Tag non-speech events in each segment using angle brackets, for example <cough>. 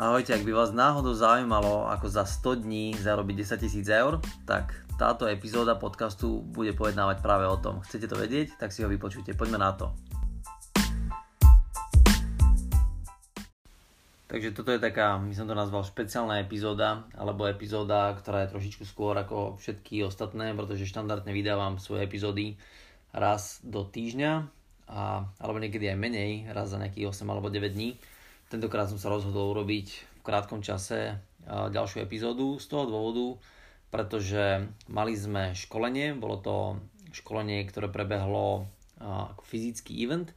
Ahojte, ak by vás náhodou zaujímalo, ako za 100 dní zarobiť 10 tisíc eur, tak táto epizóda podcastu bude pojednávať práve o tom. Chcete to vedieť? Tak si ho vypočujte. Poďme na to. Takže toto je taká, my som to nazval špeciálna epizóda, alebo epizóda, ktorá je trošičku skôr ako všetky ostatné, pretože štandardne vydávam svoje epizódy raz do týždňa, a, alebo niekedy aj menej, raz za nejakých 8 alebo 9 dní. Tentokrát som sa rozhodol urobiť v krátkom čase ďalšiu epizódu z toho dôvodu, pretože mali sme školenie, bolo to školenie, ktoré prebehlo ako fyzický event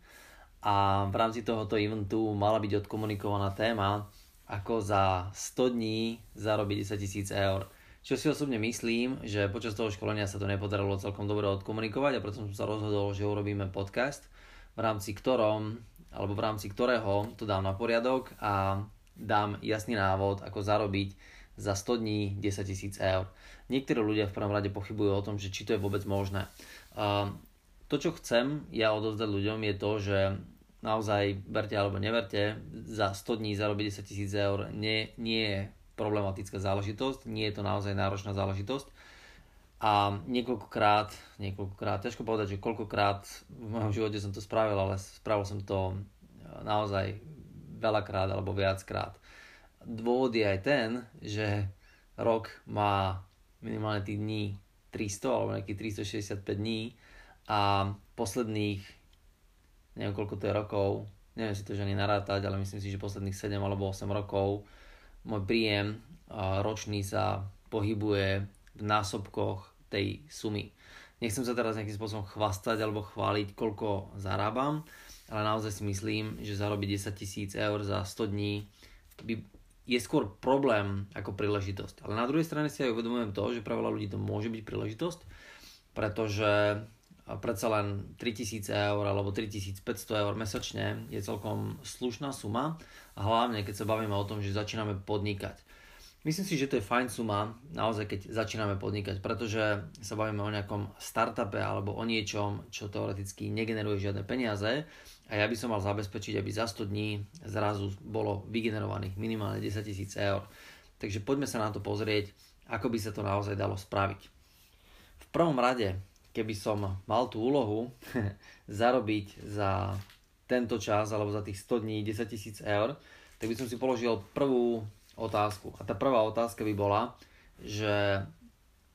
a v rámci tohoto eventu mala byť odkomunikovaná téma, ako za 100 dní zarobiť 10 tisíc eur. Čo si osobne myslím, že počas toho školenia sa to nepodarilo celkom dobre odkomunikovať a preto som sa rozhodol, že urobíme podcast, v rámci ktorom alebo v rámci ktorého to dám na poriadok a dám jasný návod, ako zarobiť za 100 dní 10 tisíc eur. Niektorí ľudia v prvom rade pochybujú o tom, že či to je vôbec možné. To, čo chcem ja odovzdať ľuďom je to, že naozaj, verte alebo neverte, za 100 dní zarobiť 10 tisíc eur nie, nie je problematická záležitosť, nie je to naozaj náročná záležitosť a niekoľkokrát, niekoľkokrát, ťažko povedať, že koľkokrát v mojom živote som to spravil, ale spravil som to e, naozaj veľakrát alebo viackrát. Dôvod je aj ten, že rok má minimálne tých dní 300 alebo nejakých 365 dní a posledných neviem koľko to je rokov, neviem si to že ani narátať, ale myslím si, že posledných 7 alebo 8 rokov môj príjem ročný sa pohybuje v násobkoch tej sumy. Nechcem sa teraz nejakým spôsobom chvastať alebo chváliť, koľko zarábam, ale naozaj si myslím, že zarobiť 10 tisíc eur za 100 dní by, je skôr problém ako príležitosť. Ale na druhej strane si aj uvedomujem to, že pre veľa ľudí to môže byť príležitosť, pretože predsa len 3000 eur alebo 3500 eur mesačne je celkom slušná suma a hlavne keď sa bavíme o tom, že začíname podnikať. Myslím si, že to je fajn suma, naozaj keď začíname podnikať, pretože sa bavíme o nejakom startupe alebo o niečom, čo teoreticky negeneruje žiadne peniaze a ja by som mal zabezpečiť, aby za 100 dní zrazu bolo vygenerovaných minimálne 10 tisíc eur. Takže poďme sa na to pozrieť, ako by sa to naozaj dalo spraviť. V prvom rade, keby som mal tú úlohu <laughs> zarobiť za tento čas alebo za tých 100 dní 10 tisíc eur, tak by som si položil prvú otázku. A tá prvá otázka by bola, že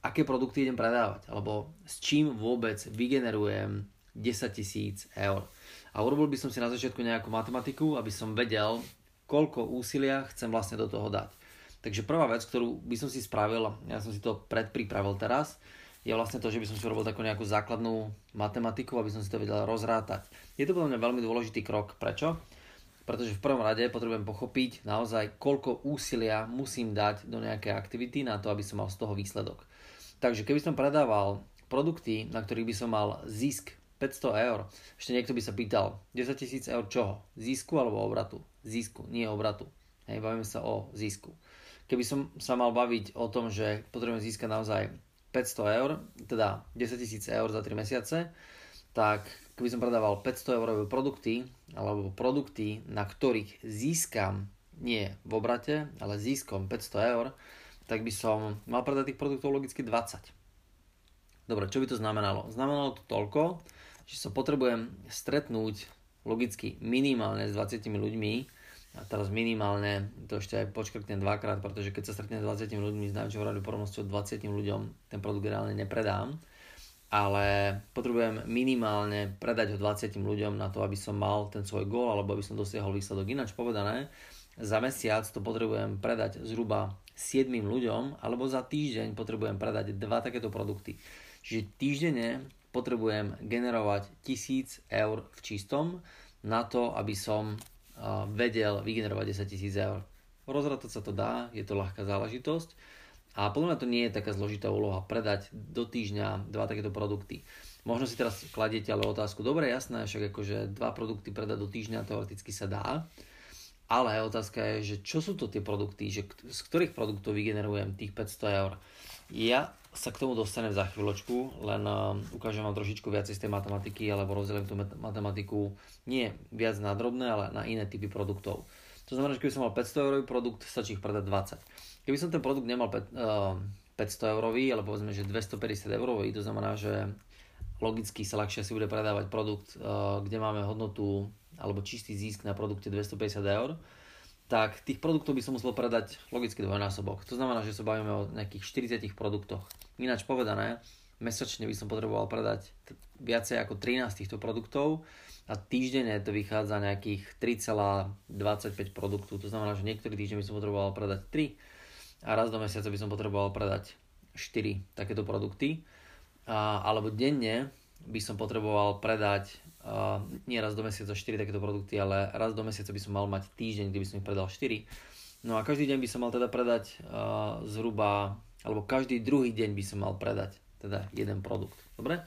aké produkty idem predávať, alebo s čím vôbec vygenerujem 10 tisíc eur. A urobil by som si na začiatku nejakú matematiku, aby som vedel, koľko úsilia chcem vlastne do toho dať. Takže prvá vec, ktorú by som si spravil, ja som si to predpripravil teraz, je vlastne to, že by som si urobil takú nejakú základnú matematiku, aby som si to vedel rozrátať. Je to podľa mňa veľmi dôležitý krok. Prečo? Pretože v prvom rade potrebujem pochopiť naozaj, koľko úsilia musím dať do nejakej aktivity na to, aby som mal z toho výsledok. Takže keby som predával produkty, na ktorých by som mal zisk 500 eur, ešte niekto by sa pýtal, 10 tisíc eur čoho? Zisku alebo obratu? Zisku, nie obratu. Hej, bavíme sa o zisku. Keby som sa mal baviť o tom, že potrebujem získať naozaj 500 eur, teda 10 tisíc eur za 3 mesiace, tak keby som predával 500 eurové produkty alebo produkty, na ktorých získam nie v obrate, ale získom 500 eur, tak by som mal predať tých produktov logicky 20. Dobre, čo by to znamenalo? Znamenalo to toľko, že sa potrebujem stretnúť logicky minimálne s 20 ľuďmi, a teraz minimálne, to ešte aj počkrtnem dvakrát, pretože keď sa stretnem s 20 ľuďmi s najväčšou pravdepodobnosťou 20 ľuďom ten produkt reálne nepredám, ale potrebujem minimálne predať ho 20 ľuďom na to, aby som mal ten svoj gól alebo aby som dosiahol výsledok. Ináč povedané, za mesiac to potrebujem predať zhruba 7 ľuďom alebo za týždeň potrebujem predať dva takéto produkty. Čiže týždenne potrebujem generovať 1000 eur v čistom na to, aby som vedel vygenerovať 10 000 eur. Rozrátať sa to dá, je to ľahká záležitosť a podľa mňa to nie je taká zložitá úloha predať do týždňa dva takéto produkty. Možno si teraz kladiete ale otázku, dobre, jasné, však akože dva produkty predať do týždňa teoreticky sa dá, ale otázka je, že čo sú to tie produkty, že z ktorých produktov vygenerujem tých 500 eur. Ja sa k tomu dostanem za chvíľočku, len uh, ukážem vám trošičku viacej z tej matematiky, alebo rozdelím tú matematiku nie viac na drobné, ale na iné typy produktov. To znamená, že keby som mal 500 eurový produkt, stačí ich predať 20. Keby som ten produkt nemal 500 eurový, ale povedzme, že 250 eurový, to znamená, že logicky sa ľahšie si bude predávať produkt, kde máme hodnotu alebo čistý zisk na produkte 250 eur, tak tých produktov by som musel predať logicky dvojnásobok. To znamená, že sa bavíme o nejakých 40 produktoch. Ináč povedané, mesačne by som potreboval predať viacej ako 13 týchto produktov a týždenne to vychádza nejakých 3,25 produktov. To znamená, že niektorý týždeň by som potreboval predať 3 a raz do mesiaca by som potreboval predať 4 takéto produkty. A, alebo denne by som potreboval predať uh, nie raz do mesiaca 4 takéto produkty, ale raz do mesiaca by som mal mať týždeň, kde by som ich predal 4. No a každý deň by som mal teda predať uh, zhruba, alebo každý druhý deň by som mal predať teda jeden produkt. Dobre?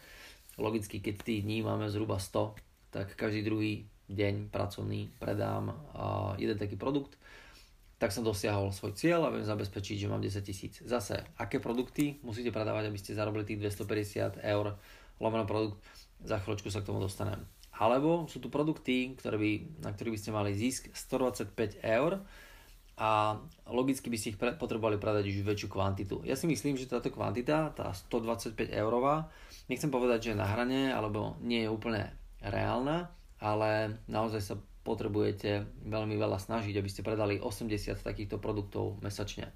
Logicky, keď tých dní máme zhruba 100, tak každý druhý deň pracovný predám jeden taký produkt, tak som dosiahol svoj cieľ a viem zabezpečiť, že mám 10 tisíc. Zase, aké produkty musíte predávať, aby ste zarobili tých 250 eur lomeno produkt za chvíľočku sa k tomu dostanem. Alebo sú tu produkty, ktoré by, na ktorých by ste mali zisk 125 eur a logicky by ste ich pre, potrebovali predať už väčšiu kvantitu. Ja si myslím, že táto kvantita, tá 125 eurová, nechcem povedať, že je na hrane, alebo nie je úplne reálna, ale naozaj sa potrebujete veľmi veľa snažiť, aby ste predali 80 takýchto produktov mesačne.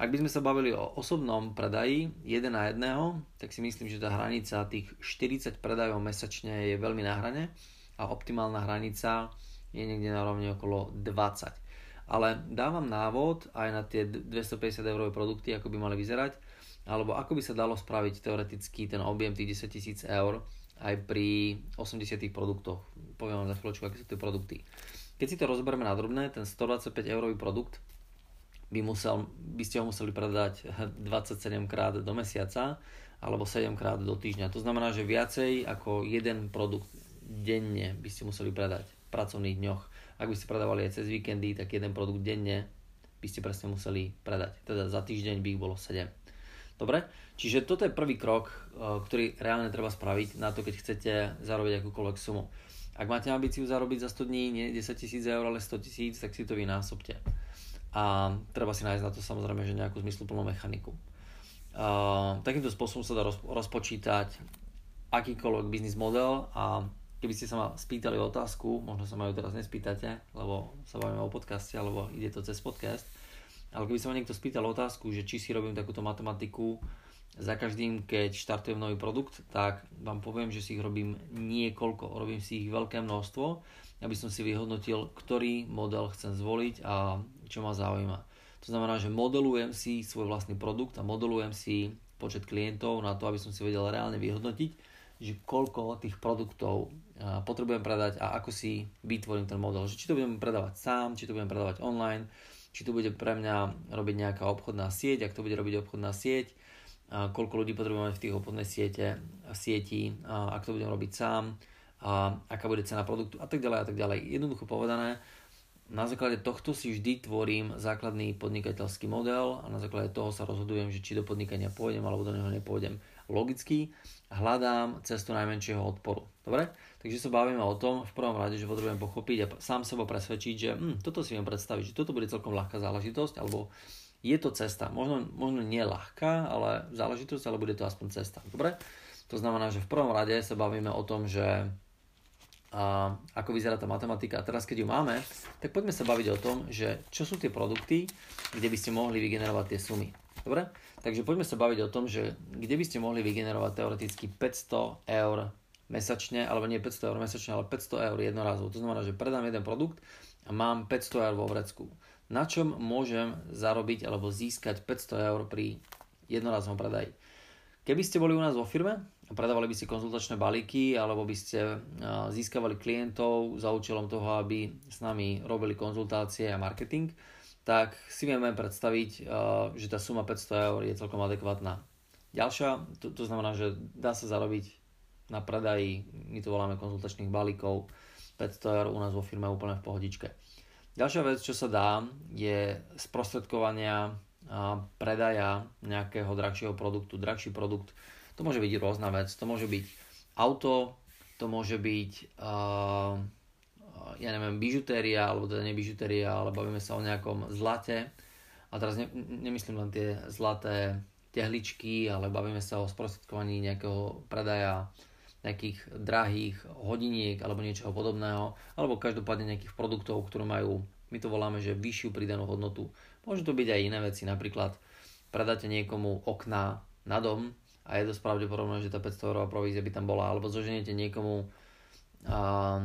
Ak by sme sa bavili o osobnom predaji jeden na jedného, tak si myslím, že tá hranica tých 40 predajov mesačne je veľmi na hrane a optimálna hranica je niekde na rovni okolo 20. Ale dávam návod aj na tie 250 eurové produkty, ako by mali vyzerať, alebo ako by sa dalo spraviť teoreticky ten objem tých 10 tisíc eur aj pri 80 produktoch. Poviem vám za chvíľočku, aké sú tie produkty. Keď si to rozberieme na drobné, ten 125 eurový produkt by, musel, by ste ho museli predať 27 krát do mesiaca alebo 7 krát do týždňa. To znamená, že viacej ako jeden produkt denne by ste museli predať v pracovných dňoch. Ak by ste predávali aj cez víkendy, tak jeden produkt denne by ste presne museli predať. Teda za týždeň by ich bolo 7. Dobre? Čiže toto je prvý krok, e, ktorý reálne treba spraviť na to, keď chcete zarobiť akúkoľvek sumu. Ak máte ambíciu zarobiť za 100 dní nie 10 tisíc eur, ale 100 tisíc, tak si to vynásobte a treba si nájsť na to samozrejme že nejakú zmysluplnú mechaniku. Uh, takýmto spôsobom sa dá roz, rozpočítať akýkoľvek biznis model a keby ste sa ma spýtali otázku, možno sa ma ju teraz nespýtate, lebo sa bavíme o podcaste, alebo ide to cez podcast, ale keby sa ma niekto spýtal otázku, že či si robím takúto matematiku za každým, keď štartujem nový produkt, tak vám poviem, že si ich robím niekoľko, robím si ich veľké množstvo, aby som si vyhodnotil, ktorý model chcem zvoliť a čo ma zaujíma. To znamená, že modelujem si svoj vlastný produkt a modelujem si počet klientov na to, aby som si vedel reálne vyhodnotiť, že koľko tých produktov potrebujem predať a ako si vytvorím ten model. Že či to budem predávať sám, či to budem predávať online, či to bude pre mňa robiť nejaká obchodná sieť, ak to bude robiť obchodná sieť, koľko ľudí potrebujem mať v tých obchodnej siete, sieti, ak to budem robiť sám, a aká bude cena produktu a tak ďalej a tak ďalej. Jednoducho povedané, na základe tohto si vždy tvorím základný podnikateľský model a na základe toho sa rozhodujem, že či do podnikania pôjdem alebo do neho nepôjdem. Logicky hľadám cestu najmenšieho odporu. Dobre? Takže sa bavíme o tom v prvom rade, že potrebujem pochopiť a sám seba presvedčiť, že hm, toto si viem predstaviť, že toto bude celkom ľahká záležitosť, alebo je to cesta. Možno, možno nie ľahká, ale záležitosť, ale bude to aspoň cesta. Dobre? To znamená, že v prvom rade sa bavíme o tom, že a ako vyzerá tá matematika. A teraz, keď ju máme, tak poďme sa baviť o tom, že čo sú tie produkty, kde by ste mohli vygenerovať tie sumy. Dobre? Takže poďme sa baviť o tom, že kde by ste mohli vygenerovať teoreticky 500 eur mesačne, alebo nie 500 eur mesačne, ale 500 eur jednorazovo. To znamená, že predám jeden produkt a mám 500 eur vo vrecku. Na čom môžem zarobiť alebo získať 500 eur pri jednorazovom predaji? Keby ste boli u nás vo firme, predávali by ste konzultačné balíky alebo by ste získavali klientov za účelom toho, aby s nami robili konzultácie a marketing, tak si vieme predstaviť, že tá suma 500 eur je celkom adekvátna. Ďalšia, to, to znamená, že dá sa zarobiť na predaji, my to voláme konzultačných balíkov, 500 eur u nás vo firme úplne v pohodičke. Ďalšia vec, čo sa dá, je sprostredkovania predaja nejakého drahšieho produktu. Drahší produkt to môže byť rôzna vec, to môže byť auto, to môže byť uh, ja neviem, bižutéria, alebo teda nebižutéria, ale bavíme sa o nejakom zlate. A teraz ne, nemyslím len tie zlaté tehličky, ale bavíme sa o sprostredkovaní nejakého predaja nejakých drahých hodiniek alebo niečoho podobného, alebo každopádne nejakých produktov, ktoré majú, my to voláme, že vyššiu pridanú hodnotu. Môžu to byť aj iné veci, napríklad predáte niekomu okná na dom a je dosť pravdepodobné, že tá 500 eurová provízia by tam bola, alebo zoženiete niekomu a,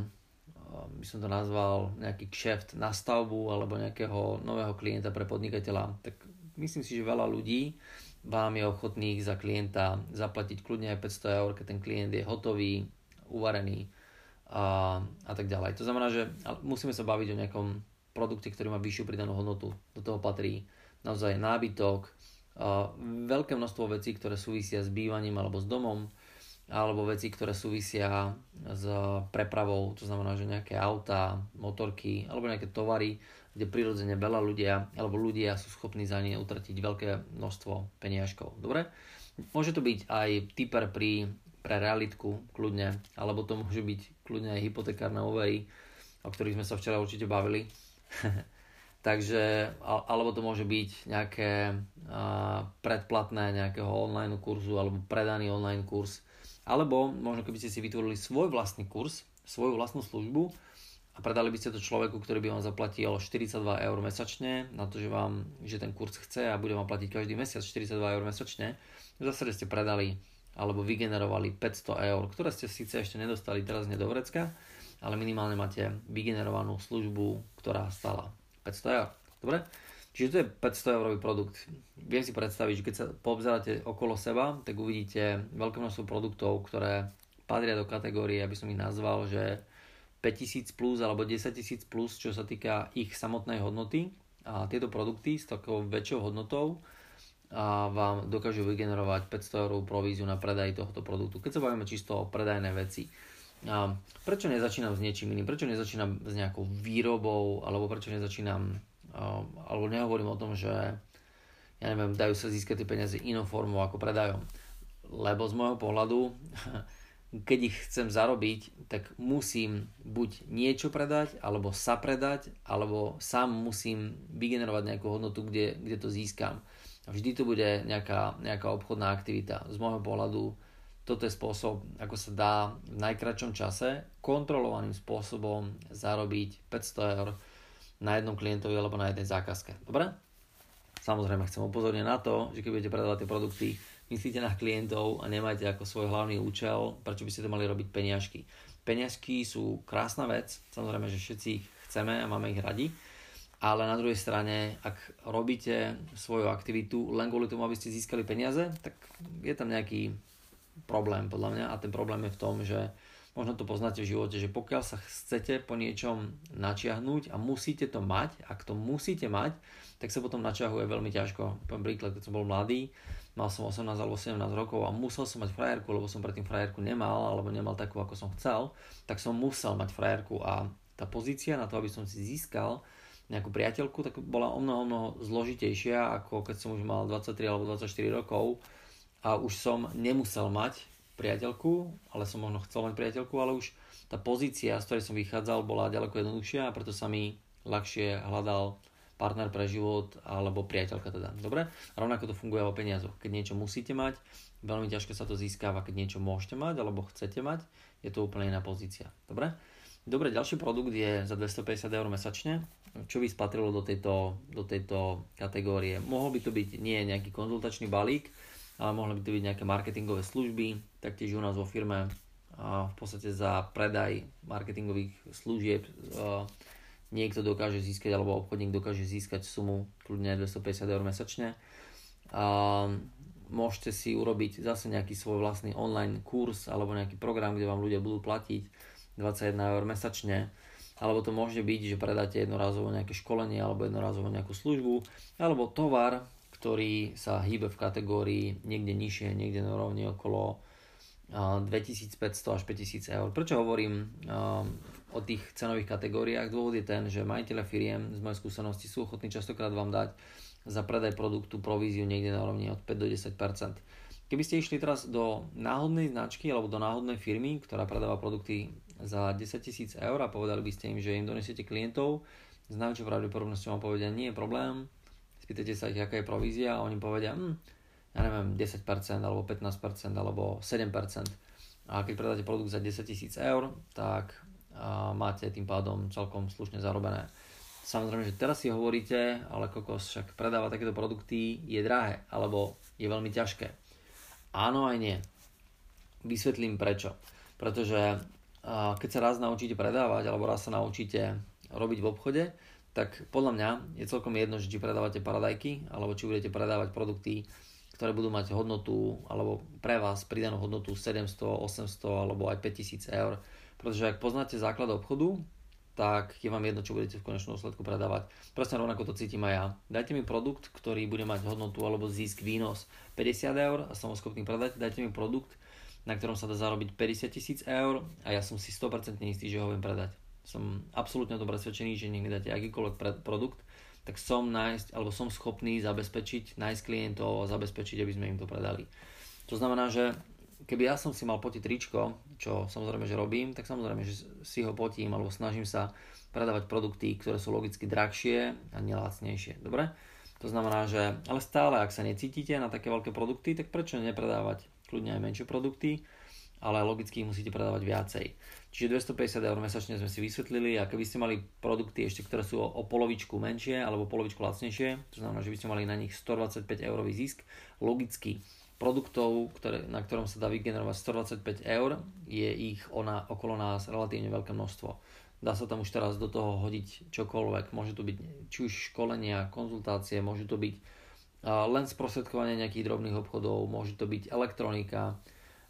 by som to nazval nejaký kšeft na stavbu alebo nejakého nového klienta pre podnikateľa, tak myslím si, že veľa ľudí vám je ochotných za klienta zaplatiť kľudne aj 500 eur, keď ten klient je hotový, uvarený a, a tak ďalej. To znamená, že musíme sa baviť o nejakom produkte, ktorý má vyššiu pridanú hodnotu. Do toho patrí naozaj nábytok, a veľké množstvo vecí, ktoré súvisia s bývaním alebo s domom, alebo veci, ktoré súvisia s prepravou, to znamená, že nejaké auta, motorky alebo nejaké tovary, kde prirodzene veľa ľudia alebo ľudia sú schopní za ne utratiť veľké množstvo peniažkov. Dobre? Môže to byť aj typer pri, pre realitku, kľudne, alebo to môže byť kľudne aj hypotekárne overy, o ktorých sme sa včera určite bavili. <laughs> Takže, alebo to môže byť nejaké predplatné nejakého online kurzu alebo predaný online kurz. Alebo možno keby ste si vytvorili svoj vlastný kurz, svoju vlastnú službu, a predali by ste to človeku, ktorý by vám zaplatil 42 eur mesačne na to, že, vám, že ten kurz chce a bude vám platiť každý mesiac 42 eur mesačne. V zásade ste predali alebo vygenerovali 500 eur, ktoré ste síce ešte nedostali teraz nie do vrecka, ale minimálne máte vygenerovanú službu, ktorá stala 500 eur. Dobre? Čiže to je 500 eurový produkt. Viem si predstaviť, že keď sa poobzeráte okolo seba, tak uvidíte veľké množstvo produktov, ktoré patria do kategórie, aby som ich nazval, že 5000 plus alebo 10 000 plus, čo sa týka ich samotnej hodnoty. A tieto produkty s takou väčšou hodnotou a vám dokážu vygenerovať 500 eur províziu na predaj tohto produktu. Keď sa bavíme čisto o predajné veci. A prečo nezačínam s niečím iným? Prečo nezačínam s nejakou výrobou? Alebo prečo nezačínam... Alebo nehovorím o tom, že ja neviem, dajú sa získať tie peniaze inou formou ako predajom. Lebo z môjho pohľadu <laughs> keď ich chcem zarobiť, tak musím buď niečo predať, alebo sa predať, alebo sám musím vygenerovať nejakú hodnotu, kde, kde to získam. Vždy to bude nejaká, nejaká obchodná aktivita. Z môjho pohľadu toto je spôsob, ako sa dá v najkračšom čase kontrolovaným spôsobom zarobiť 500 eur na jednom klientovi alebo na jednej zákazke. Dobre? Samozrejme chcem upozorniť na to, že keď budete predávať tie produkty, myslíte na klientov a nemáte ako svoj hlavný účel, prečo by ste to mali robiť peniažky. Peniažky sú krásna vec, samozrejme, že všetci ich chceme a máme ich radi, ale na druhej strane, ak robíte svoju aktivitu len kvôli tomu, aby ste získali peniaze, tak je tam nejaký problém podľa mňa a ten problém je v tom, že možno to poznáte v živote, že pokiaľ sa chcete po niečom načiahnuť a musíte to mať, ak to musíte mať, tak sa potom načiahuje veľmi ťažko. Poviem príklad, keď som bol mladý, mal som 18 alebo 17 rokov a musel som mať frajerku, lebo som predtým frajerku nemal, alebo nemal takú, ako som chcel, tak som musel mať frajerku a tá pozícia na to, aby som si získal nejakú priateľku, tak bola o mnoho, mnoho zložitejšia, ako keď som už mal 23 alebo 24 rokov a už som nemusel mať priateľku, ale som možno chcel mať priateľku, ale už tá pozícia, z ktorej som vychádzal, bola ďaleko jednoduchšia a preto sa mi ľahšie hľadal partner pre život alebo priateľka teda. Dobre? Rovnako to funguje o peniazoch. Keď niečo musíte mať, veľmi ťažko sa to získava, keď niečo môžete mať alebo chcete mať, je to úplne iná pozícia. Dobre? Dobre, ďalší produkt je za 250 eur mesačne. Čo by spatrilo do tejto, do tejto kategórie? Mohol by to byť nie nejaký konzultačný balík, ale mohli by to byť nejaké marketingové služby, taktiež u nás vo firme a v podstate za predaj marketingových služieb niekto dokáže získať, alebo obchodník dokáže získať sumu kľudne 250 eur mesačne. A môžete si urobiť zase nejaký svoj vlastný online kurz alebo nejaký program, kde vám ľudia budú platiť 21 eur mesačne. Alebo to môže byť, že predáte jednorazovo nejaké školenie alebo jednorazovo nejakú službu alebo tovar, ktorý sa hýbe v kategórii niekde nižšie, niekde na rovni okolo 2500 až 5000 eur. Prečo hovorím o tých cenových kategóriách. Dôvod je ten, že majiteľe firiem z mojej skúsenosti sú ochotní častokrát vám dať za predaj produktu províziu niekde na úrovni od 5 do 10% Keby ste išli teraz do náhodnej značky alebo do náhodnej firmy, ktorá predáva produkty za 10 tisíc eur a povedali by ste im, že im donesiete klientov, s najväčšou pravdepodobnosťou vám povedia, nie je problém, spýtajte sa ich, aká je provízia a oni povedia, hm, ja neviem, 10% alebo 15% alebo 7%. A keď predáte produkt za 10 tisíc eur, tak a máte tým pádom celkom slušne zarobené. Samozrejme, že teraz si hovoríte, ale kokos však predáva takéto produkty je drahé alebo je veľmi ťažké. Áno aj nie. Vysvetlím prečo. Pretože keď sa raz naučíte predávať alebo raz sa naučíte robiť v obchode, tak podľa mňa je celkom jedno, či predávate paradajky alebo či budete predávať produkty, ktoré budú mať hodnotu alebo pre vás pridanú hodnotu 700, 800 alebo aj 5000 eur. Pretože ak poznáte základ obchodu, tak je vám jedno, čo budete v konečnom dôsledku predávať. Presne rovnako to cítim aj ja. Dajte mi produkt, ktorý bude mať hodnotu alebo zisk, výnos 50 eur a som ho schopný predať. Dajte mi produkt, na ktorom sa dá zarobiť 50 tisíc eur a ja som si 100% istý, že ho viem predať. Som absolútne to presvedčený, že nech mi dáte akýkoľvek produkt, tak som nájsť, alebo som schopný zabezpečiť, nájsť klientov a zabezpečiť, aby sme im to predali. To znamená, že keby ja som si mal potiť tričko, čo samozrejme, že robím, tak samozrejme, že si ho potím alebo snažím sa predávať produkty, ktoré sú logicky drahšie a nelacnejšie. Dobre? To znamená, že ale stále, ak sa necítite na také veľké produkty, tak prečo nepredávať kľudne aj menšie produkty, ale logicky ich musíte predávať viacej. Čiže 250 eur mesačne sme si vysvetlili a keby ste mali produkty ešte, ktoré sú o polovičku menšie alebo polovičku lacnejšie, to znamená, že by ste mali na nich 125 eurový zisk, logicky produktov, ktoré, na ktorom sa dá vygenerovať 125 eur, je ich ona, okolo nás relatívne veľké množstvo. Dá sa tam už teraz do toho hodiť čokoľvek. Môže to byť či už školenia, konzultácie, môže to byť uh, len sprostredkovanie nejakých drobných obchodov, môže to byť elektronika,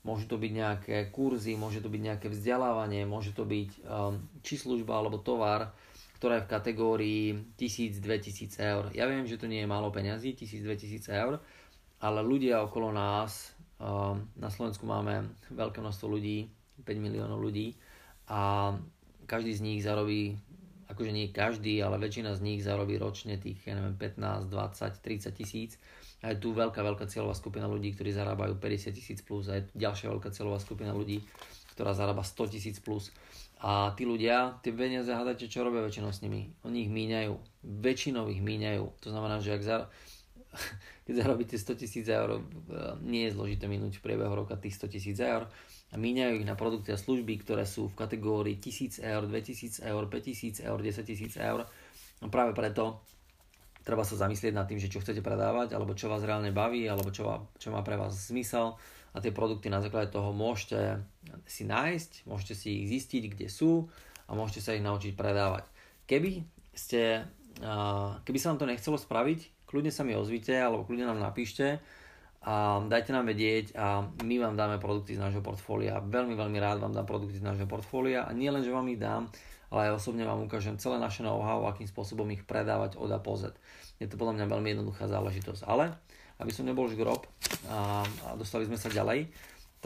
môže to byť nejaké kurzy, môže to byť nejaké vzdelávanie, môže to byť um, či služba alebo tovar, ktorá je v kategórii 1000-2000 eur. Ja viem, že to nie je málo peňazí, 1000-2000 eur, ale ľudia okolo nás, na Slovensku máme veľké množstvo ľudí, 5 miliónov ľudí a každý z nich zarobí, akože nie každý, ale väčšina z nich zarobí ročne tých, ja neviem, 15, 20, 30 tisíc. A je tu veľká, veľká cieľová skupina ľudí, ktorí zarábajú 50 tisíc plus a je ďalšia veľká cieľová skupina ľudí, ktorá zarába 100 tisíc plus. A tí ľudia, tie peniaze, hádajte, čo robia väčšinou s nimi? Oni ich míňajú. Väčšinou ich míňajú. To znamená, že ak za, <laughs> keď zarobíte 100 tisíc eur, e, nie je zložité minúť v priebehu roka tých 100 tisíc eur a míňajú ich na produkty a služby, ktoré sú v kategórii 1000 eur, 2000 eur, 5000 eur, 10 tisíc eur. A práve preto treba sa zamyslieť nad tým, že čo chcete predávať, alebo čo vás reálne baví, alebo čo, má, čo má pre vás zmysel a tie produkty na základe toho môžete si nájsť, môžete si ich zistiť, kde sú a môžete sa ich naučiť predávať. Keby ste, keby sa vám to nechcelo spraviť, kľudne sa mi ozvite alebo kľudne nám napíšte a dajte nám vedieť a my vám dáme produkty z nášho portfólia. Veľmi, veľmi rád vám dám produkty z nášho portfólia a nie len, že vám ich dám, ale aj osobne vám ukážem celé naše know-how, akým spôsobom ich predávať od A po. Je to podľa mňa veľmi jednoduchá záležitosť. Ale, aby som nebol žgrob a, a dostali sme sa ďalej,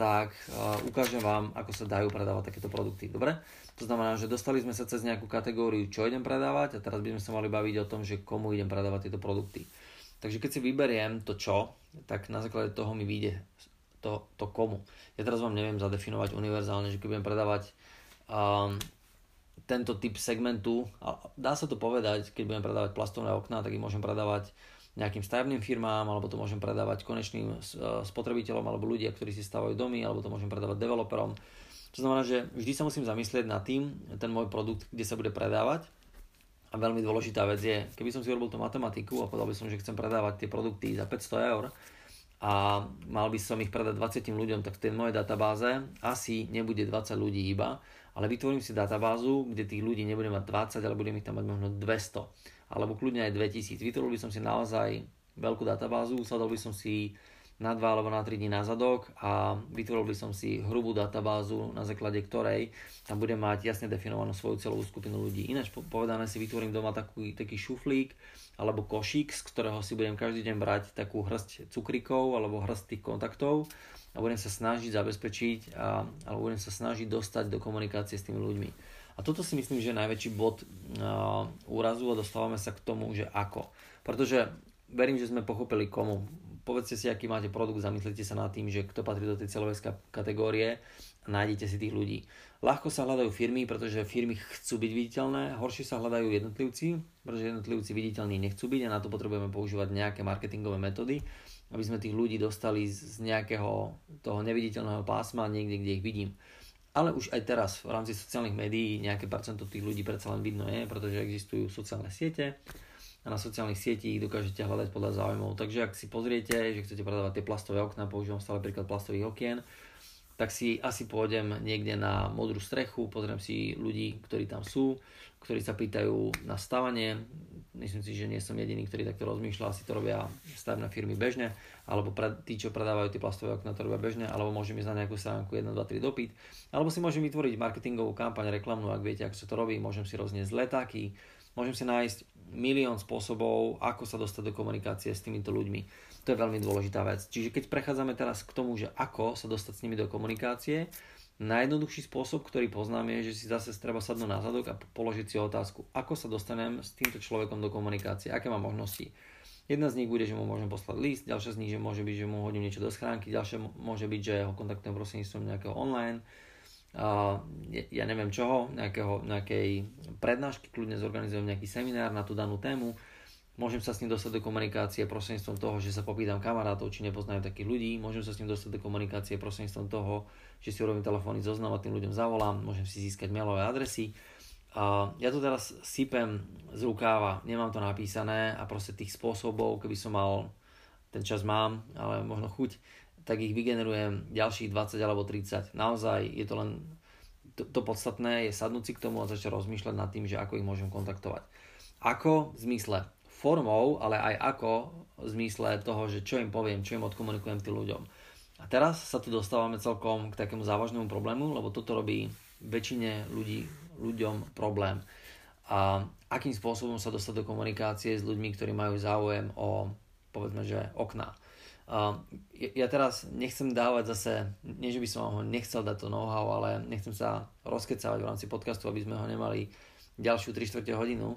tak uh, ukážem vám, ako sa dajú predávať takéto produkty. Dobre? To znamená, že dostali sme sa cez nejakú kategóriu, čo idem predávať a teraz by sme sa mali baviť o tom, že komu idem predávať tieto produkty. Takže keď si vyberiem to čo, tak na základe toho mi vyjde to, to komu. Ja teraz vám neviem zadefinovať univerzálne, že keď budem predávať um, tento typ segmentu, a dá sa to povedať, keď budem predávať plastovné okná, tak ich môžem predávať nejakým stavebným firmám, alebo to môžem predávať konečným uh, spotrebiteľom, alebo ľudia, ktorí si stavajú domy, alebo to môžem predávať developerom to znamená, že vždy sa musím zamyslieť nad tým, ten môj produkt, kde sa bude predávať. A veľmi dôležitá vec je, keby som si urobil tú matematiku a povedal by som, že chcem predávať tie produkty za 500 eur a mal by som ich predať 20 ľuďom, tak v tej mojej databáze asi nebude 20 ľudí iba, ale vytvorím si databázu, kde tých ľudí nebude mať 20, ale budem ich tam mať možno 200, alebo kľudne aj 2000. Vytvoril by som si naozaj veľkú databázu, sadol by som si na 2 alebo na 3 dní na zadok a vytvoril by som si hrubú databázu, na základe ktorej tam budem mať jasne definovanú svoju celovú skupinu ľudí. Ináč povedané si vytvorím doma taký, taký šuflík alebo košík, z ktorého si budem každý deň brať takú hrst cukrikov alebo hrst tých kontaktov a budem sa snažiť zabezpečiť a, alebo budem sa snažiť dostať do komunikácie s tými ľuďmi. A toto si myslím, že je najväčší bod uh, úrazu a dostávame sa k tomu, že ako. Pretože verím, že sme pochopili komu povedzte si, aký máte produkt, zamyslite sa nad tým, že kto patrí do tej celovej kategórie a nájdete si tých ľudí. Ľahko sa hľadajú firmy, pretože firmy chcú byť viditeľné, horšie sa hľadajú jednotlivci, pretože jednotlivci viditeľní nechcú byť a na to potrebujeme používať nejaké marketingové metódy, aby sme tých ľudí dostali z nejakého toho neviditeľného pásma niekde, kde ich vidím. Ale už aj teraz v rámci sociálnych médií nejaké percento tých ľudí predsa len vidno je, pretože existujú sociálne siete a na sociálnych sietích dokážete hľadať podľa záujmov. Takže ak si pozriete, že chcete predávať tie plastové okná, používam stále príklad plastových okien, tak si asi pôjdem niekde na modrú strechu, pozriem si ľudí, ktorí tam sú, ktorí sa pýtajú na stavanie. Myslím si, že nie som jediný, ktorý takto rozmýšľa, asi to robia stavebné firmy bežne, alebo tí, čo predávajú tie plastové okná, to robia bežne, alebo môžem ísť na nejakú stránku 1, 2, 3 dopyt, alebo si môžem vytvoriť marketingovú kampaň reklamnú, ak viete, ako sa to robí, môžem si rozniesť letáky, môžem si nájsť milión spôsobov, ako sa dostať do komunikácie s týmito ľuďmi to je veľmi dôležitá vec. Čiže keď prechádzame teraz k tomu, že ako sa dostať s nimi do komunikácie, najjednoduchší spôsob, ktorý poznám, je, že si zase treba sadnúť na zadok a položiť si otázku, ako sa dostanem s týmto človekom do komunikácie, aké mám možnosti. Jedna z nich bude, že mu môžem poslať list, ďalšia z nich, že môže byť, že mu hodím niečo do schránky, ďalšia môže byť, že ho kontaktujem prostredníctvom nejakého online, uh, ja neviem čoho, nejakého, nejakej prednášky, kľudne zorganizujem nejaký seminár na tú danú tému, Môžem sa s ním dostať do komunikácie prostredníctvom toho, že sa popýtam kamarátov, či nepoznajú takých ľudí. Môžem sa s ním dostať do komunikácie prostredníctvom toho, že si urobím telefónny zoznam a tým ľuďom zavolám. Môžem si získať mailové adresy. Ja to teraz sypem z rukáva, nemám to napísané a proste tých spôsobov, keby som mal, ten čas mám, ale možno chuť, tak ich vygenerujem ďalších 20 alebo 30. Naozaj je to len, to, to podstatné je sadnúť si k tomu a začať rozmýšľať nad tým, že ako ich môžem kontaktovať. Ako? V zmysle, formou, ale aj ako v zmysle toho, že čo im poviem, čo im odkomunikujem tým ľuďom. A teraz sa tu dostávame celkom k takému závažnému problému, lebo toto robí väčšine ľudí, ľuďom problém. A akým spôsobom sa dostať do komunikácie s ľuďmi, ktorí majú záujem o, povedzme, že okná. Uh, ja teraz nechcem dávať zase, nie že by som ho nechcel dať to know-how, ale nechcem sa rozkecávať v rámci podcastu, aby sme ho nemali ďalšiu 3 4 hodinu.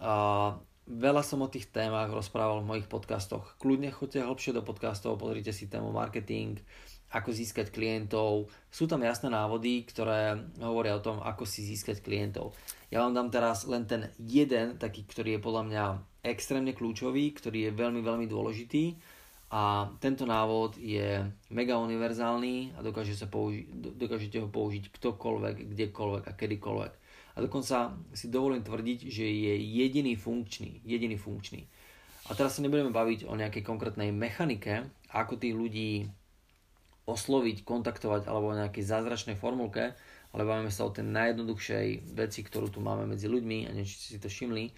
Uh, Veľa som o tých témach rozprával v mojich podcastoch. Kľudne choďte hlbšie do podcastov, pozrite si tému marketing, ako získať klientov. Sú tam jasné návody, ktoré hovoria o tom, ako si získať klientov. Ja vám dám teraz len ten jeden, taký, ktorý je podľa mňa extrémne kľúčový, ktorý je veľmi, veľmi dôležitý a tento návod je mega univerzálny a dokáže sa použi- dokážete ho použiť ktokoľvek, kdekoľvek a kedykoľvek a dokonca si dovolím tvrdiť, že je jediný funkčný. Jediný funkčný. A teraz sa nebudeme baviť o nejakej konkrétnej mechanike, ako tých ľudí osloviť, kontaktovať alebo o nejakej zázračnej formulke, ale bavíme sa o tej najjednoduchšej veci, ktorú tu máme medzi ľuďmi a niečo si to všimli,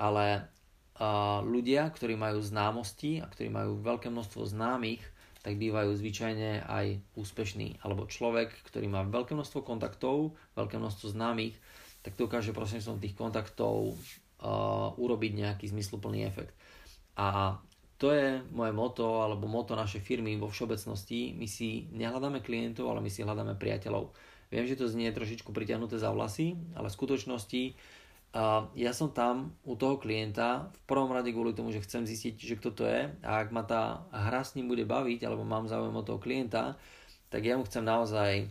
ale uh, ľudia, ktorí majú známosti a ktorí majú veľké množstvo známych, tak bývajú zvyčajne aj úspešní. Alebo človek, ktorý má veľké množstvo kontaktov, veľké množstvo známych, tak dokáže prostredníctvom tých kontaktov uh, urobiť nejaký zmysluplný efekt. A to je moje moto, alebo moto našej firmy vo všeobecnosti. My si nehľadáme klientov, ale my si hľadáme priateľov. Viem, že to znie trošičku priťahnuté za vlasy, ale v skutočnosti uh, ja som tam u toho klienta v prvom rade kvôli tomu, že chcem zistiť, že kto to je a ak ma tá hra s ním bude baviť, alebo mám záujem o toho klienta, tak ja mu chcem naozaj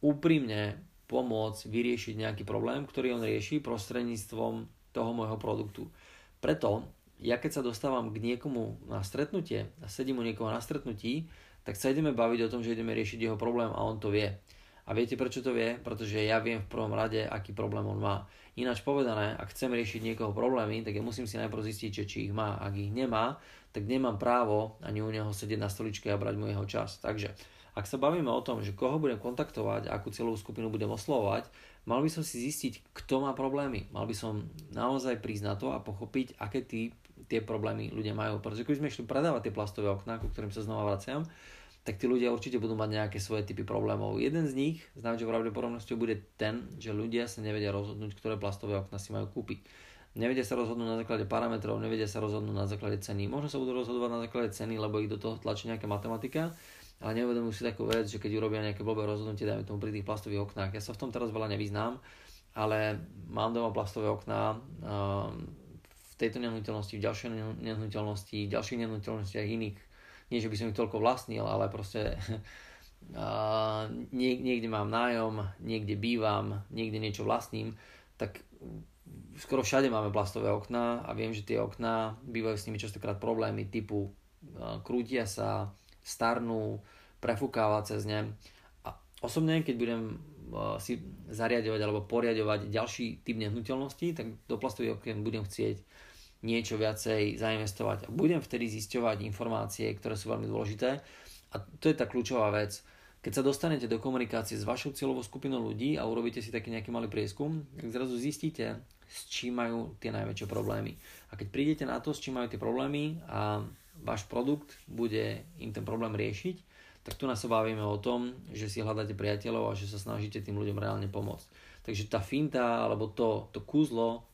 úprimne pomôcť vyriešiť nejaký problém, ktorý on rieši prostredníctvom toho môjho produktu. Preto ja keď sa dostávam k niekomu na stretnutie a sedím u niekoho na stretnutí, tak sa ideme baviť o tom, že ideme riešiť jeho problém a on to vie. A viete prečo to vie? Pretože ja viem v prvom rade, aký problém on má. Ináč povedané, ak chcem riešiť niekoho problémy, tak ja musím si najprv zistiť, že či ich má. Ak ich nemá, tak nemám právo ani u neho sedieť na stoličke a brať mu jeho čas. Takže ak sa bavíme o tom, že koho budem kontaktovať, akú celú skupinu budem oslovovať, mal by som si zistiť, kto má problémy. Mal by som naozaj prísť na to a pochopiť, aké tí, tie problémy ľudia majú. Pretože keď sme išli predávať tie plastové okná, ku ktorým sa znova vraciam, tak tí ľudia určite budú mať nejaké svoje typy problémov. Jeden z nich s najväčšou pravdepodobnosťou bude ten, že ľudia sa nevedia rozhodnúť, ktoré plastové okná si majú kúpiť. Nevedia sa rozhodnúť na základe parametrov, nevedia sa rozhodnúť na základe ceny. Možno sa budú rozhodovať na základe ceny, lebo ich do toho tlačí nejaká matematika, ale neuvedomujú si takú vec, že keď urobia nejaké blbé rozhodnutie, dajme tomu pri tých plastových oknách. Ja sa v tom teraz veľa nevyznám, ale mám doma plastové okná v tejto nehnuteľnosti, v ďalšej nehnuteľnosti, v ďalších nehnuteľnostiach iných nie, že by som ich toľko vlastnil, ale proste <laughs> nie, niekde mám nájom, niekde bývam, niekde niečo vlastním, tak skoro všade máme plastové okná a viem, že tie okná bývajú s nimi častokrát problémy typu krútia sa, starnú, prefúkáva cez ne. A osobne, keď budem uh, si zariadovať alebo poriadovať ďalší typ nehnuteľnosti, tak do plastových okien budem chcieť niečo viacej zainvestovať. A budem vtedy zisťovať informácie, ktoré sú veľmi dôležité. A to je tá kľúčová vec. Keď sa dostanete do komunikácie s vašou cieľovou skupinou ľudí a urobíte si taký nejaký malý prieskum, tak zrazu zistíte, s čím majú tie najväčšie problémy. A keď prídete na to, s čím majú tie problémy a váš produkt bude im ten problém riešiť, tak tu nás sa bavíme o tom, že si hľadáte priateľov a že sa snažíte tým ľuďom reálne pomôcť. Takže tá finta alebo to, to kúzlo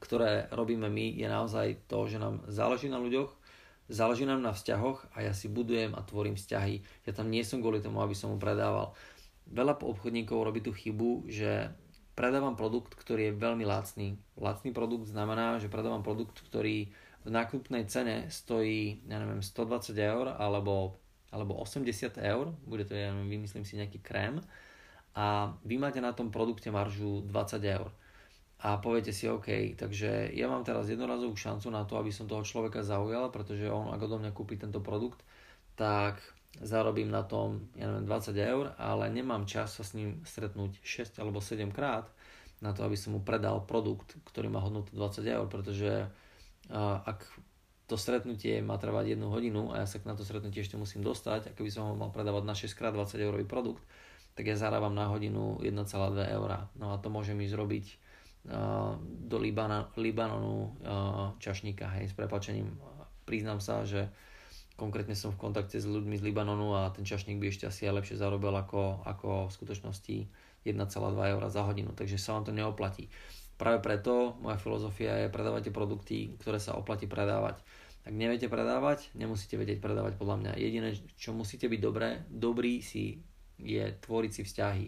ktoré robíme my, je naozaj to, že nám záleží na ľuďoch, záleží nám na vzťahoch a ja si budujem a tvorím vzťahy. Ja tam nie som kvôli tomu, aby som mu predával. Veľa obchodníkov robí tú chybu, že predávam produkt, ktorý je veľmi lacný. Lacný produkt znamená, že predávam produkt, ktorý v nákupnej cene stojí, ja neviem, 120 eur alebo, alebo 80 eur, bude to, ja neviem, vymyslím si nejaký krém, a vy máte na tom produkte maržu 20 eur. A poviete si, OK, takže ja mám teraz jednorazovú šancu na to, aby som toho človeka zaujal, pretože on, ak odo mňa kúpi tento produkt, tak zarobím na tom, ja neviem, 20 eur, ale nemám čas sa s ním stretnúť 6 alebo 7 krát na to, aby som mu predal produkt, ktorý má hodnotu 20 eur, pretože ak to stretnutie má trvať jednu hodinu a ja sa na to stretnutie ešte musím dostať, a keby som ho mal predávať na 6 krát 20 eurový produkt, tak ja zarábam na hodinu 1,2 eur. No a to môžem ísť robiť do Libana, Libanonu čašníka, hej, s prepačením. Priznám sa, že konkrétne som v kontakte s ľuďmi z Libanonu a ten čašník by ešte asi aj lepšie zarobil ako, ako v skutočnosti 1,2 eur za hodinu, takže sa vám to neoplatí. Práve preto moja filozofia je predávate produkty, ktoré sa oplatí predávať. Ak neviete predávať, nemusíte vedieť predávať podľa mňa. Jediné, čo musíte byť dobré, dobrý si je tvoriť si vzťahy.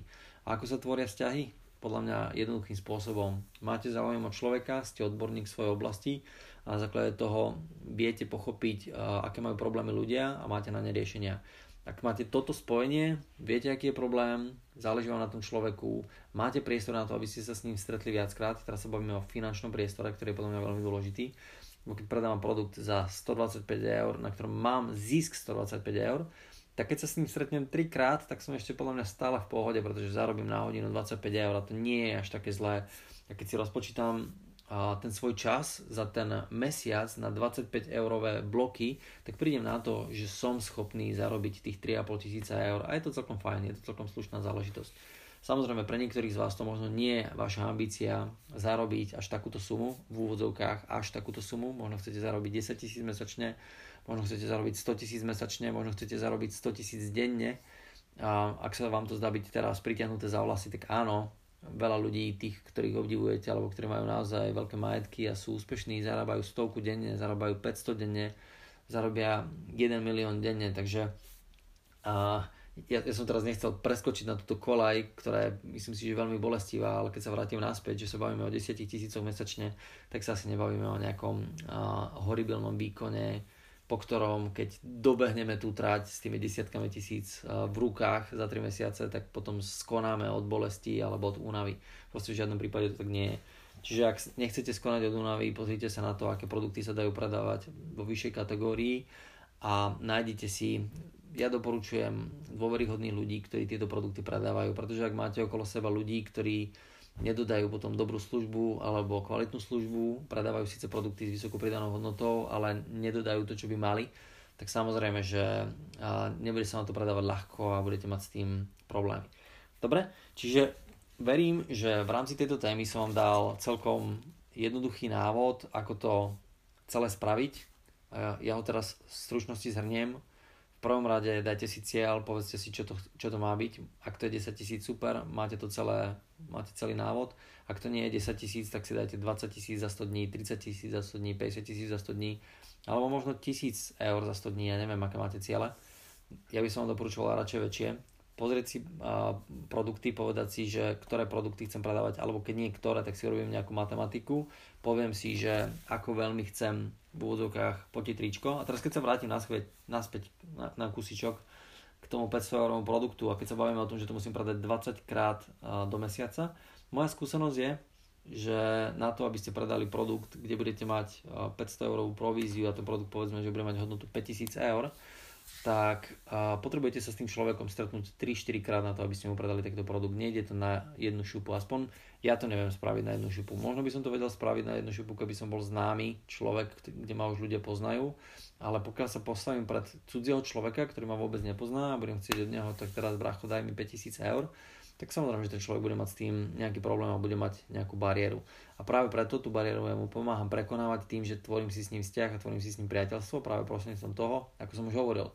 A ako sa tvoria vzťahy? podľa mňa jednoduchým spôsobom. Máte záujem o človeka, ste odborník v svojej oblasti a na základe toho viete pochopiť, aké majú problémy ľudia a máte na ne riešenia. Ak máte toto spojenie, viete, aký je problém, záleží vám na tom človeku, máte priestor na to, aby ste sa s ním stretli viackrát, teraz sa bavíme o finančnom priestore, ktorý je podľa mňa veľmi dôležitý, keď predávam produkt za 125 eur, na ktorom mám zisk 125 eur, tak keď sa s ním stretnem trikrát, tak som ešte podľa mňa stále v pohode, pretože zarobím na hodinu 25 eur a to nie je až také zlé. A keď si rozpočítam ten svoj čas za ten mesiac na 25 eurové bloky, tak prídem na to, že som schopný zarobiť tých 3,5 tisíca eur a je to celkom fajn, je to celkom slušná záležitosť. Samozrejme, pre niektorých z vás to možno nie je vaša ambícia zarobiť až takúto sumu, v úvodzovkách až takúto sumu, možno chcete zarobiť 10 tisíc mesačne, možno chcete zarobiť 100 tisíc mesačne, možno chcete zarobiť 100 tisíc denne. A ak sa vám to zdá byť teraz pritiahnuté za vlasy, tak áno, veľa ľudí, tých, ktorých obdivujete, alebo ktorí majú naozaj veľké majetky a sú úspešní, zarábajú stovku denne, zarábajú 500 denne, zarobia 1 milión denne, takže a ja, ja som teraz nechcel preskočiť na túto kolaj, ktorá je, myslím si, že veľmi bolestivá, ale keď sa vrátim naspäť, že sa bavíme o 10 tisícoch mesačne, tak sa asi nebavíme o nejakom a, horibilnom výkone, po ktorom keď dobehneme tú trať s tými desiatkami tisíc v rukách za 3 mesiace, tak potom skonáme od bolesti alebo od únavy. Proste v žiadnom prípade to tak nie je. Čiže ak nechcete skonať od únavy, pozrite sa na to, aké produkty sa dajú predávať vo vyššej kategórii a nájdete si, ja doporučujem dôveryhodných ľudí, ktorí tieto produkty predávajú, pretože ak máte okolo seba ľudí, ktorí nedodajú potom dobrú službu alebo kvalitnú službu, predávajú síce produkty s vysokou pridanou hodnotou, ale nedodajú to, čo by mali, tak samozrejme, že nebude sa vám to predávať ľahko a budete mať s tým problémy. Dobre, čiže verím, že v rámci tejto témy som vám dal celkom jednoduchý návod, ako to celé spraviť. Ja ho teraz v stručnosti zhrniem prvom rade dajte si cieľ, povedzte si, čo to, čo to má byť. Ak to je 10 tisíc, super, máte to celé, máte celý návod. Ak to nie je 10 tisíc, tak si dajte 20 tisíc za 100 dní, 30 tisíc za 100 dní, 50 tisíc za 100 dní, alebo možno 1000 eur za 100 dní, ja neviem, aké máte ciele. Ja by som vám doporučoval radšej väčšie. Pozrieť si uh, produkty, povedať si, že ktoré produkty chcem predávať, alebo keď nie ktoré, tak si robím nejakú matematiku, poviem si, že ako veľmi chcem v úvodzovkách potiť tričko. A teraz keď sa vrátim naspäť, naspäť na, na kusičok k tomu 500 eurovom produktu a keď sa bavíme o tom, že to musím predať 20 krát uh, do mesiaca, moja skúsenosť je, že na to, aby ste predali produkt, kde budete mať 500 eurovú províziu a ten produkt povedzme, že bude mať hodnotu 5000 eur, tak uh, potrebujete sa s tým človekom stretnúť 3-4 krát na to, aby ste mu predali takýto produkt. Nejde to na jednu šupu, aspoň ja to neviem spraviť na jednu šupu. Možno by som to vedel spraviť na jednu šupu, keby som bol známy človek, kde ma už ľudia poznajú, ale pokiaľ sa postavím pred cudzieho človeka, ktorý ma vôbec nepozná a budem chcieť od neho, tak teraz bracho daj mi 5000 eur, tak samozrejme, že ten človek bude mať s tým nejaký problém a bude mať nejakú bariéru. A práve preto tú bariéru ja mu pomáham prekonávať tým, že tvorím si s ním vzťah a tvorím si s ním priateľstvo práve prostredníctvom toho, ako som už hovoril.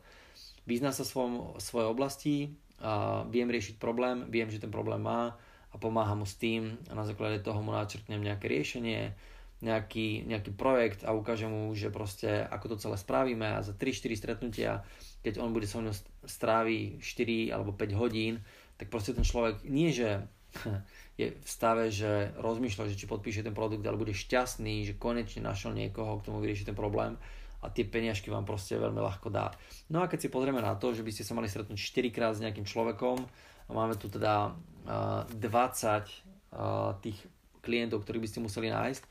Vyzná sa svojom, svojej oblasti, a viem riešiť problém, viem, že ten problém má a pomáham mu s tým a na základe toho mu načrtnem nejaké riešenie, nejaký, nejaký projekt a ukážem mu, že proste ako to celé spravíme a za 3-4 stretnutia, keď on bude so mnou strávi 4 alebo 5 hodín, tak proste ten človek nie, že <laughs> je v stave, že rozmýšľa, že či podpíše ten produkt, ale bude šťastný, že konečne našiel niekoho, k tomu vyrieši ten problém a tie peniažky vám proste veľmi ľahko dá. No a keď si pozrieme na to, že by ste sa mali stretnúť 4 krát s nejakým človekom a máme tu teda uh, 20 uh, tých klientov, ktorých by ste museli nájsť,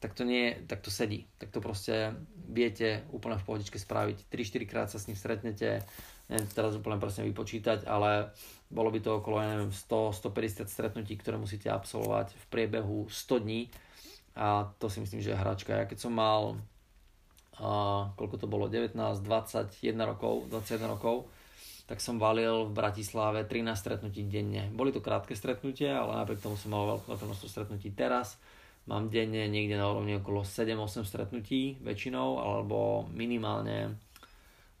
tak to nie, tak to sedí. Tak to proste viete úplne v pohodičke spraviť. 3-4 krát sa s ním stretnete, neviem teraz úplne presne vypočítať, ale bolo by to okolo, ja neviem, 100-150 stretnutí, ktoré musíte absolvovať v priebehu 100 dní a to si myslím, že je hračka. Ja keď som mal, a, koľko to bolo, 19, 21 rokov, 21 rokov, tak som valil v Bratislave 13 stretnutí denne. Boli to krátke stretnutia, ale napriek tomu som mal veľké množstvo stretnutí teraz. Mám denne niekde na úrovni okolo 7-8 stretnutí väčšinou, alebo minimálne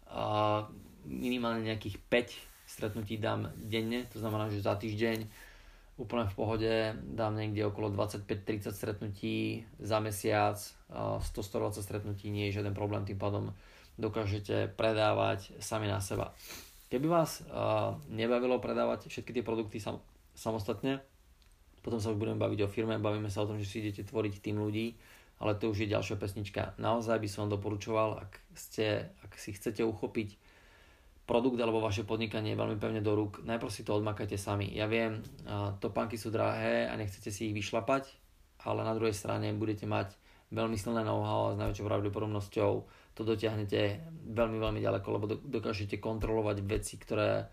a, minimálne nejakých 5 stretnutí dám denne, to znamená, že za týždeň úplne v pohode dám niekde okolo 25-30 stretnutí za mesiac, 100-120 stretnutí nie je žiaden problém, tým pádom dokážete predávať sami na seba. Keby vás nebavilo predávať všetky tie produkty sam, samostatne, potom sa už budeme baviť o firme, bavíme sa o tom, že si idete tvoriť tým ľudí, ale to už je ďalšia pesnička. Naozaj by som doporučoval, ak, ste, ak si chcete uchopiť produkt alebo vaše podnikanie veľmi pevne do rúk, najprv si to odmakajte sami. Ja viem, topánky sú drahé a nechcete si ich vyšlapať, ale na druhej strane budete mať veľmi silné know-how a s najväčšou pravdepodobnosťou to dotiahnete veľmi, veľmi ďaleko, lebo dokážete kontrolovať veci, ktoré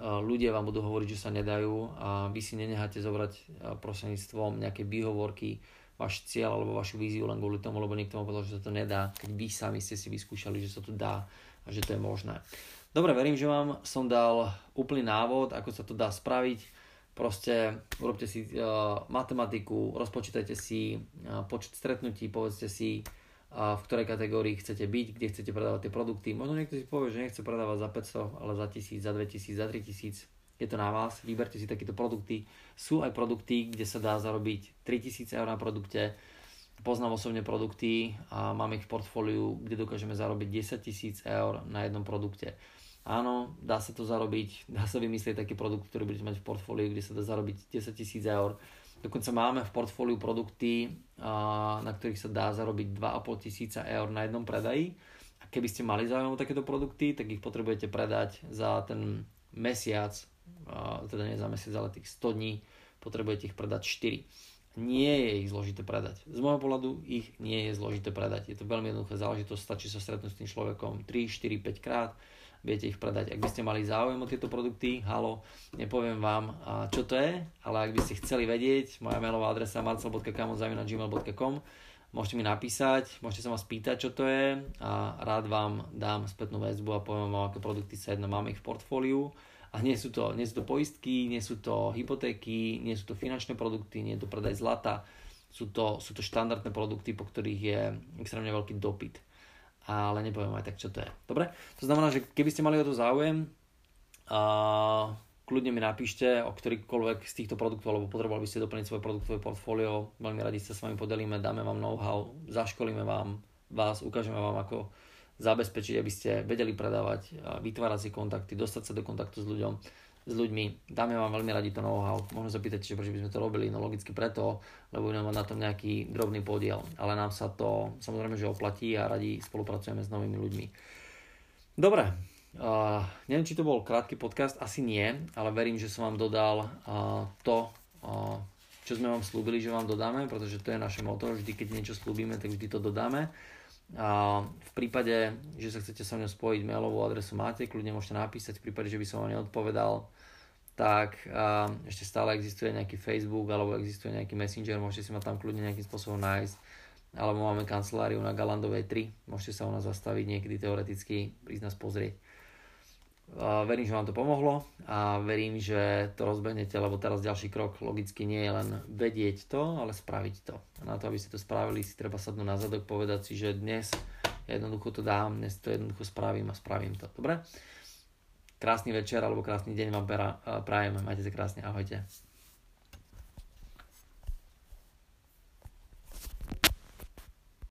ľudia vám budú hovoriť, že sa nedajú a vy si nenecháte zobrať prostredníctvom nejaké výhovorky váš cieľ alebo vašu víziu len kvôli tomu, lebo niekto vám povedal, že sa to nedá, keď vy sami ste si vyskúšali, že sa to dá a že to je možné. Dobre, verím, že vám som dal úplný návod, ako sa to dá spraviť. Proste urobte si uh, matematiku, rozpočítajte si uh, počet stretnutí, povedzte si, uh, v ktorej kategórii chcete byť, kde chcete predávať tie produkty. Možno niekto si povie, že nechce predávať za 500, ale za 1000, za 2000, za 3000. Je to na vás, vyberte si takéto produkty. Sú aj produkty, kde sa dá zarobiť 3000 eur na produkte. Poznám osobne produkty a mám ich v portfóliu, kde dokážeme zarobiť 10 000 eur na jednom produkte. Áno, dá sa to zarobiť, dá sa vymyslieť taký produkt, ktorý budete mať v portfóliu, kde sa dá zarobiť 10 tisíc eur. Dokonca máme v portfóliu produkty, na ktorých sa dá zarobiť 2,5 tisíca eur na jednom predaji. A keby ste mali záujem o takéto produkty, tak ich potrebujete predať za ten mesiac, teda nie za mesiac, ale tých 100 dní, potrebujete ich predať 4 nie je ich zložité predať. Z môjho pohľadu ich nie je zložité predať. Je to veľmi jednoduché záležitosť, stačí sa stretnúť s tým človekom 3, 4, 5 krát, viete ich predať. Ak by ste mali záujem o tieto produkty, halo, nepoviem vám, čo to je, ale ak by ste chceli vedieť, moja mailová adresa marcel.kamozavina.gmail.com Môžete mi napísať, môžete sa ma spýtať, čo to je a rád vám dám spätnú väzbu a poviem vám, aké produkty sa jedno. Máme ich v portfóliu a nie sú, to, nie sú to poistky, nie sú to hypotéky, nie sú to finančné produkty, nie je to predaj zlata, sú to, sú to štandardné produkty, po ktorých je extrémne veľký dopyt ale nepoviem aj tak, čo to je. Dobre? To znamená, že keby ste mali o to záujem, a kľudne mi napíšte o ktorýkoľvek z týchto produktov, alebo potrebovali by ste doplniť svoje produktové portfólio, veľmi radi sa s vami podelíme, dáme vám know-how, zaškolíme vám vás, ukážeme vám, ako zabezpečiť, aby ste vedeli predávať, vytvárať si kontakty, dostať sa do kontaktu s ľuďom s ľuďmi. Dáme vám veľmi radi to know-how. Možno sa pýtať, že prečo by sme to robili. No logicky preto, lebo budeme mať na tom nejaký drobný podiel. Ale nám sa to samozrejme, že oplatí a radi spolupracujeme s novými ľuďmi. Dobre, uh, neviem, či to bol krátky podcast, asi nie, ale verím, že som vám dodal uh, to, uh, čo sme vám slúbili, že vám dodáme, pretože to je naše moto, vždy keď niečo slúbime, tak vždy to dodáme. A v prípade, že sa chcete so mnou spojiť, mailovú adresu máte, kľudne môžete napísať, v prípade, že by som vám neodpovedal, tak a, ešte stále existuje nejaký Facebook alebo existuje nejaký Messenger, môžete si ma tam kľudne nejakým spôsobom nájsť. Alebo máme kanceláriu na Galandovej 3, môžete sa u nás zastaviť niekedy teoreticky, prísť nás pozrieť. Verím, že vám to pomohlo a verím, že to rozbehnete, lebo teraz ďalší krok logicky nie je len vedieť to, ale spraviť to. A na to, aby ste to spravili, si treba sadnúť na zadok, povedať si, že dnes jednoducho to dám, dnes to jednoducho spravím a spravím to. Dobre? Krásny večer alebo krásny deň vám prajem. Majte sa krásne. Ahojte.